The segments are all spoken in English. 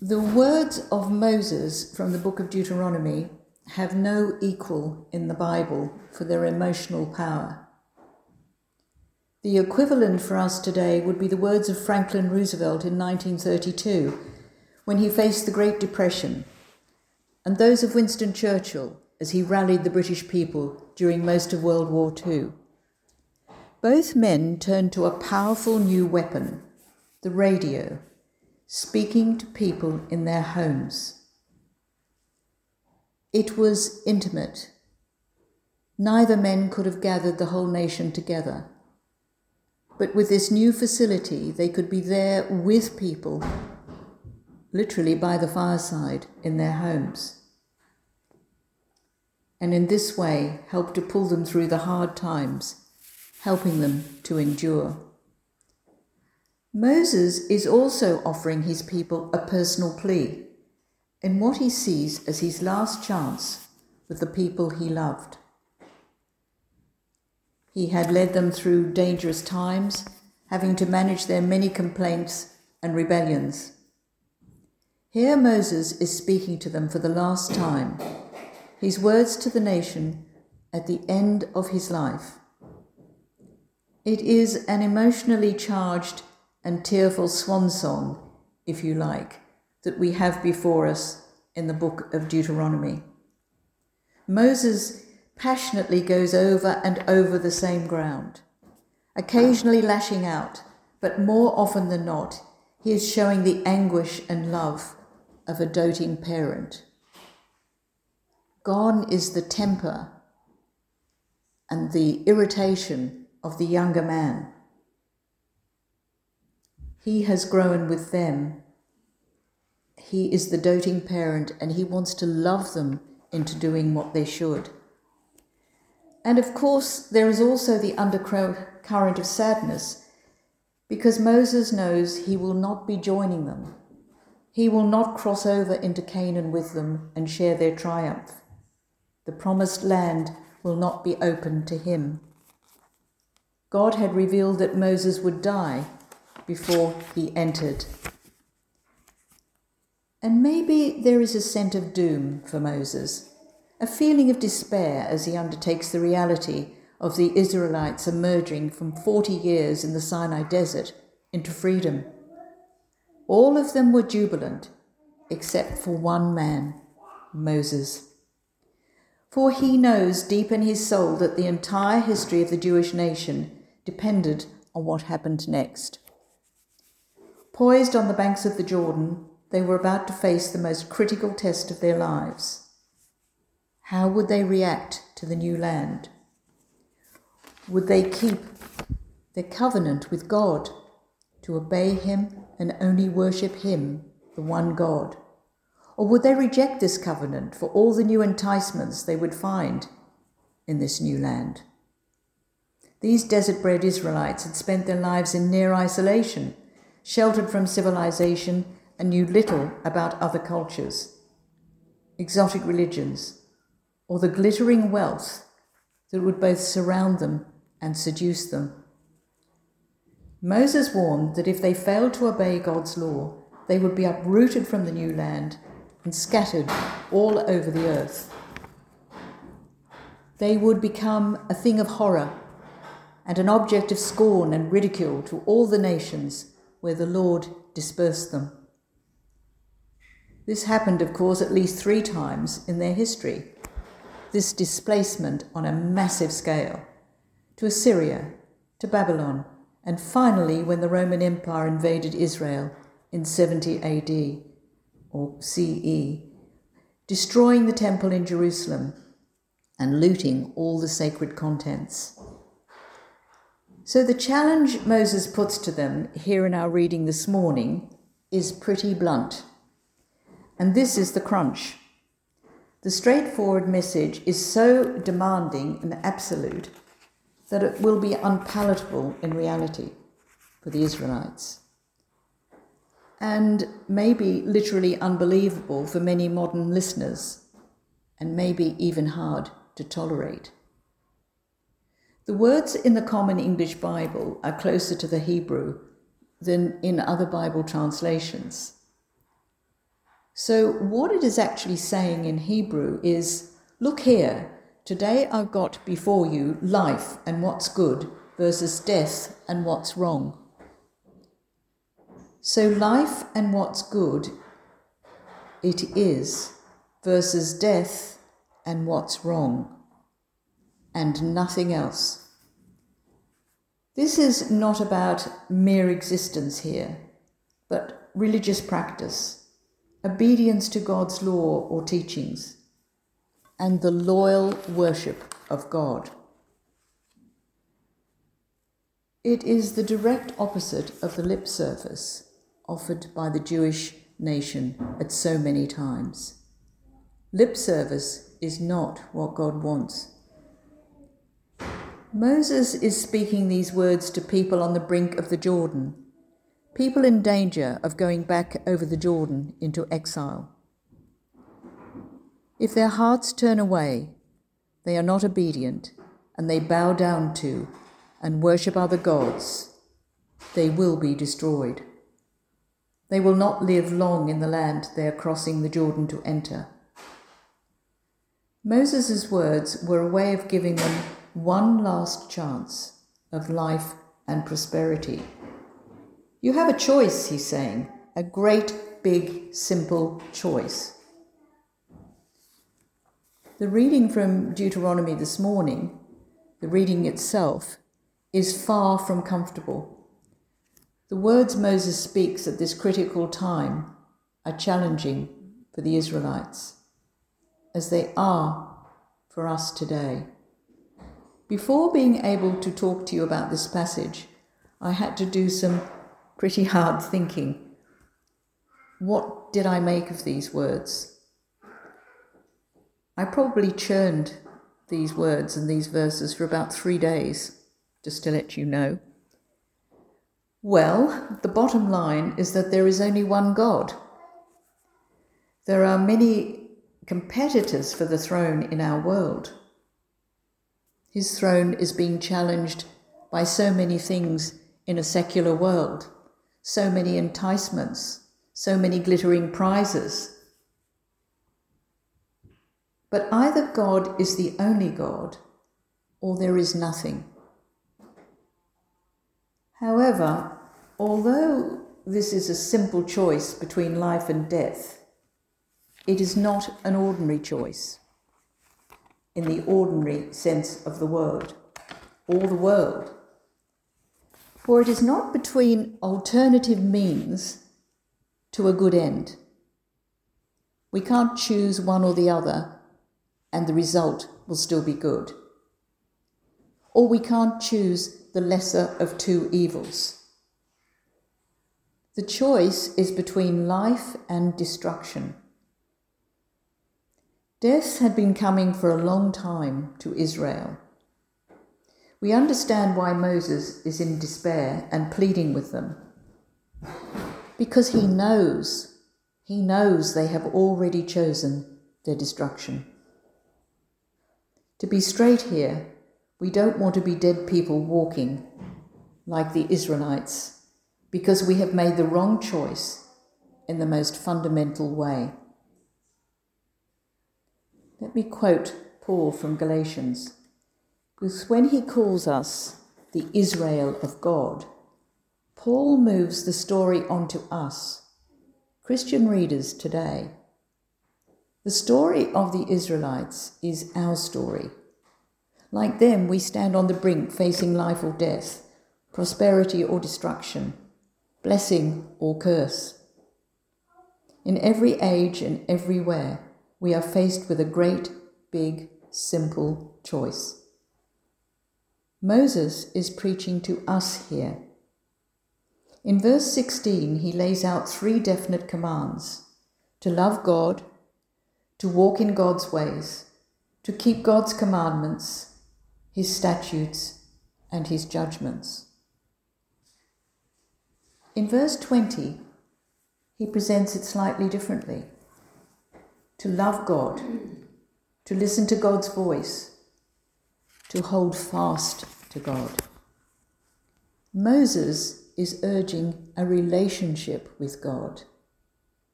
The words of Moses from the book of Deuteronomy have no equal in the Bible for their emotional power. The equivalent for us today would be the words of Franklin Roosevelt in 1932 when he faced the Great Depression, and those of Winston Churchill as he rallied the British people during most of World War II. Both men turned to a powerful new weapon, the radio speaking to people in their homes. It was intimate. Neither men could have gathered the whole nation together. But with this new facility, they could be there with people, literally by the fireside in their homes. And in this way, help to pull them through the hard times, helping them to endure. Moses is also offering his people a personal plea in what he sees as his last chance with the people he loved. He had led them through dangerous times, having to manage their many complaints and rebellions. Here Moses is speaking to them for the last time, his words to the nation at the end of his life. It is an emotionally charged and tearful swan song, if you like, that we have before us in the book of Deuteronomy. Moses passionately goes over and over the same ground, occasionally lashing out, but more often than not, he is showing the anguish and love of a doting parent. Gone is the temper and the irritation of the younger man. He has grown with them. He is the doting parent and he wants to love them into doing what they should. And of course, there is also the undercurrent of sadness because Moses knows he will not be joining them. He will not cross over into Canaan with them and share their triumph. The promised land will not be open to him. God had revealed that Moses would die before he entered. And maybe there is a scent of doom for Moses, a feeling of despair as he undertakes the reality of the Israelites emerging from 40 years in the Sinai desert into freedom. All of them were jubilant, except for one man, Moses. For he knows deep in his soul that the entire history of the Jewish nation depended on what happened next. Poised on the banks of the Jordan, they were about to face the most critical test of their lives. How would they react to the new land? Would they keep their covenant with God to obey Him and only worship Him, the one God? Or would they reject this covenant for all the new enticements they would find in this new land? These desert bred Israelites had spent their lives in near isolation sheltered from civilization and knew little about other cultures, exotic religions, or the glittering wealth that would both surround them and seduce them. Moses warned that if they failed to obey God's law, they would be uprooted from the new land and scattered all over the earth. They would become a thing of horror and an object of scorn and ridicule to all the nations where the Lord dispersed them. This happened, of course, at least three times in their history. This displacement on a massive scale to Assyria, to Babylon, and finally when the Roman Empire invaded Israel in 70 AD or CE, destroying the temple in Jerusalem and looting all the sacred contents. So the challenge Moses puts to them here in our reading this morning is pretty blunt. And this is the crunch. The straightforward message is so demanding and absolute that it will be unpalatable in reality for the Israelites. And maybe literally unbelievable for many modern listeners, and maybe even hard to tolerate. The words in the Common English Bible are closer to the Hebrew than in other Bible translations. So, what it is actually saying in Hebrew is look here, today I've got before you life and what's good versus death and what's wrong. So, life and what's good it is versus death and what's wrong, and nothing else. This is not about mere existence here, but religious practice, obedience to God's law or teachings, and the loyal worship of God. It is the direct opposite of the lip service offered by the Jewish nation at so many times. Lip service is not what God wants. Moses is speaking these words to people on the brink of the Jordan, people in danger of going back over the Jordan into exile. If their hearts turn away, they are not obedient, and they bow down to and worship other gods, they will be destroyed. They will not live long in the land they are crossing the Jordan to enter. Moses' words were a way of giving them one last chance of life and prosperity. You have a choice, he's saying, a great, big, simple choice. The reading from Deuteronomy this morning, the reading itself, is far from comfortable. The words Moses speaks at this critical time are challenging for the Israelites, as they are for us today. Before being able to talk to you about this passage, I had to do some pretty hard thinking. What did I make of these words? I probably churned these words and these verses for about three days, just to let you know. Well, the bottom line is that there is only one God. There are many competitors for the throne in our world. His throne is being challenged by so many things in a secular world, so many enticements, so many glittering prizes. But either God is the only God or there is nothing. However, although this is a simple choice between life and death, it is not an ordinary choice in the ordinary sense of the word, or the world. For it is not between alternative means to a good end. We can't choose one or the other and the result will still be good. Or we can't choose the lesser of two evils. The choice is between life and destruction. Death had been coming for a long time to Israel. We understand why Moses is in despair and pleading with them. Because he knows, he knows they have already chosen their destruction. To be straight here, we don't want to be dead people walking like the Israelites because we have made the wrong choice in the most fundamental way. Let me quote Paul from Galatians. Because when he calls us the Israel of God, Paul moves the story onto us, Christian readers today. The story of the Israelites is our story. Like them, we stand on the brink facing life or death, prosperity or destruction, blessing or curse. In every age and everywhere, we are faced with a great, big, simple choice. Moses is preaching to us here. In verse 16, he lays out three definite commands to love God, to walk in God's ways, to keep God's commandments, his statutes, and his judgments. In verse 20, he presents it slightly differently to love God, to listen to God's voice, to hold fast to God. Moses is urging a relationship with God,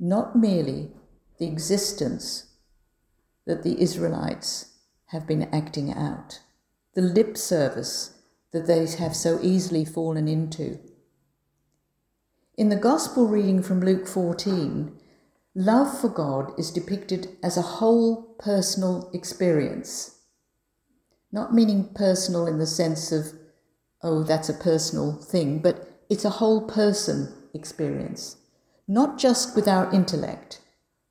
not merely the existence that the Israelites have been acting out, the lip service that they have so easily fallen into. In the Gospel reading from Luke 14, love for God is depicted as a whole personal experience. Not meaning personal in the sense of, oh, that's a personal thing, but it's a whole person experience. Not just with our intellect,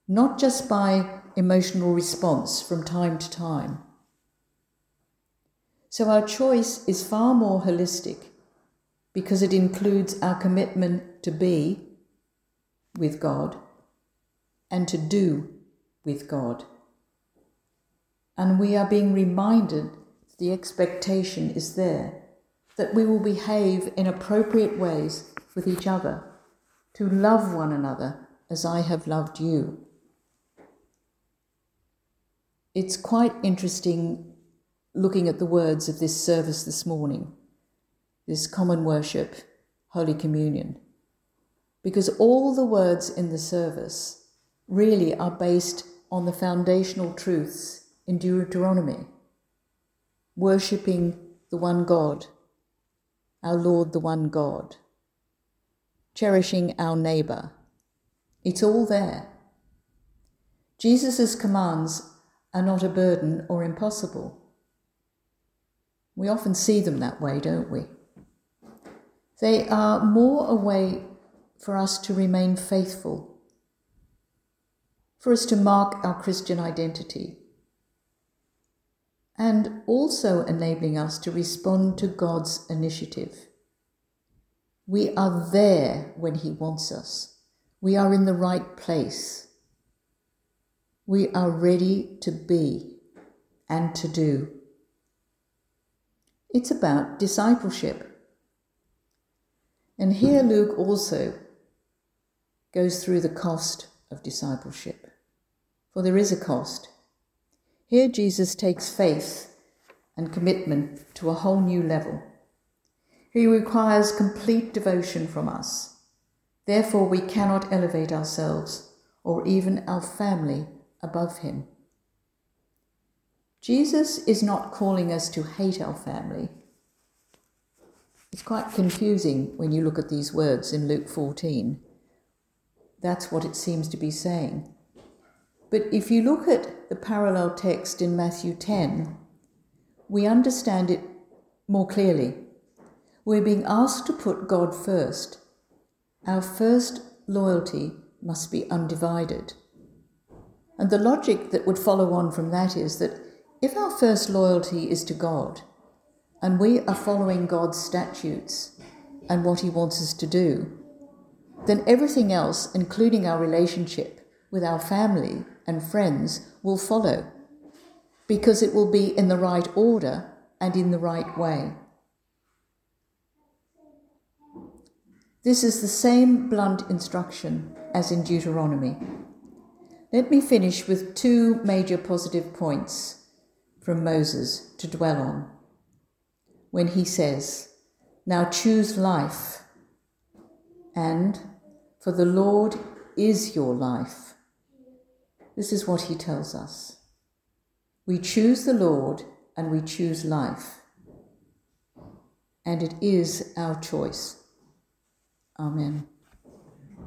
not just by emotional response from time to time. So our choice is far more holistic because it includes our commitment to be with God and to do with God. And we are being reminded the expectation is there that we will behave in appropriate ways with each other, to love one another as I have loved you. It's quite interesting looking at the words of this service this morning, this common worship, Holy Communion, because all the words in the service really are based on the foundational truths in Deuteronomy, worshipping the one God, our Lord, the one God, cherishing our neighbour. It's all there. Jesus' commands are not a burden or impossible. We often see them that way, don't we? They are more a way for us to remain faithful, for us to mark our Christian identity, and also enabling us to respond to God's initiative. We are there when He wants us. We are in the right place we are ready to be and to do. It's about discipleship. And here Luke also goes through the cost of discipleship. For there is a cost. Here Jesus takes faith and commitment to a whole new level. He requires complete devotion from us. Therefore, we cannot elevate ourselves or even our family above him. Jesus is not calling us to hate our family. It's quite confusing when you look at these words in Luke 14. That's what it seems to be saying. But if you look at the parallel text in Matthew 10, we understand it more clearly. We're being asked to put God first. Our first loyalty must be undivided. And the logic that would follow on from that is that if our first loyalty is to God, and we are following God's statutes and what He wants us to do, then everything else, including our relationship with our family and friends, will follow because it will be in the right order and in the right way. This is the same blunt instruction as in Deuteronomy. Let me finish with two major positive points from Moses to dwell on. When he says, Now choose life, and for the Lord is your life. This is what he tells us. We choose the Lord and we choose life. And it is our choice. Amen.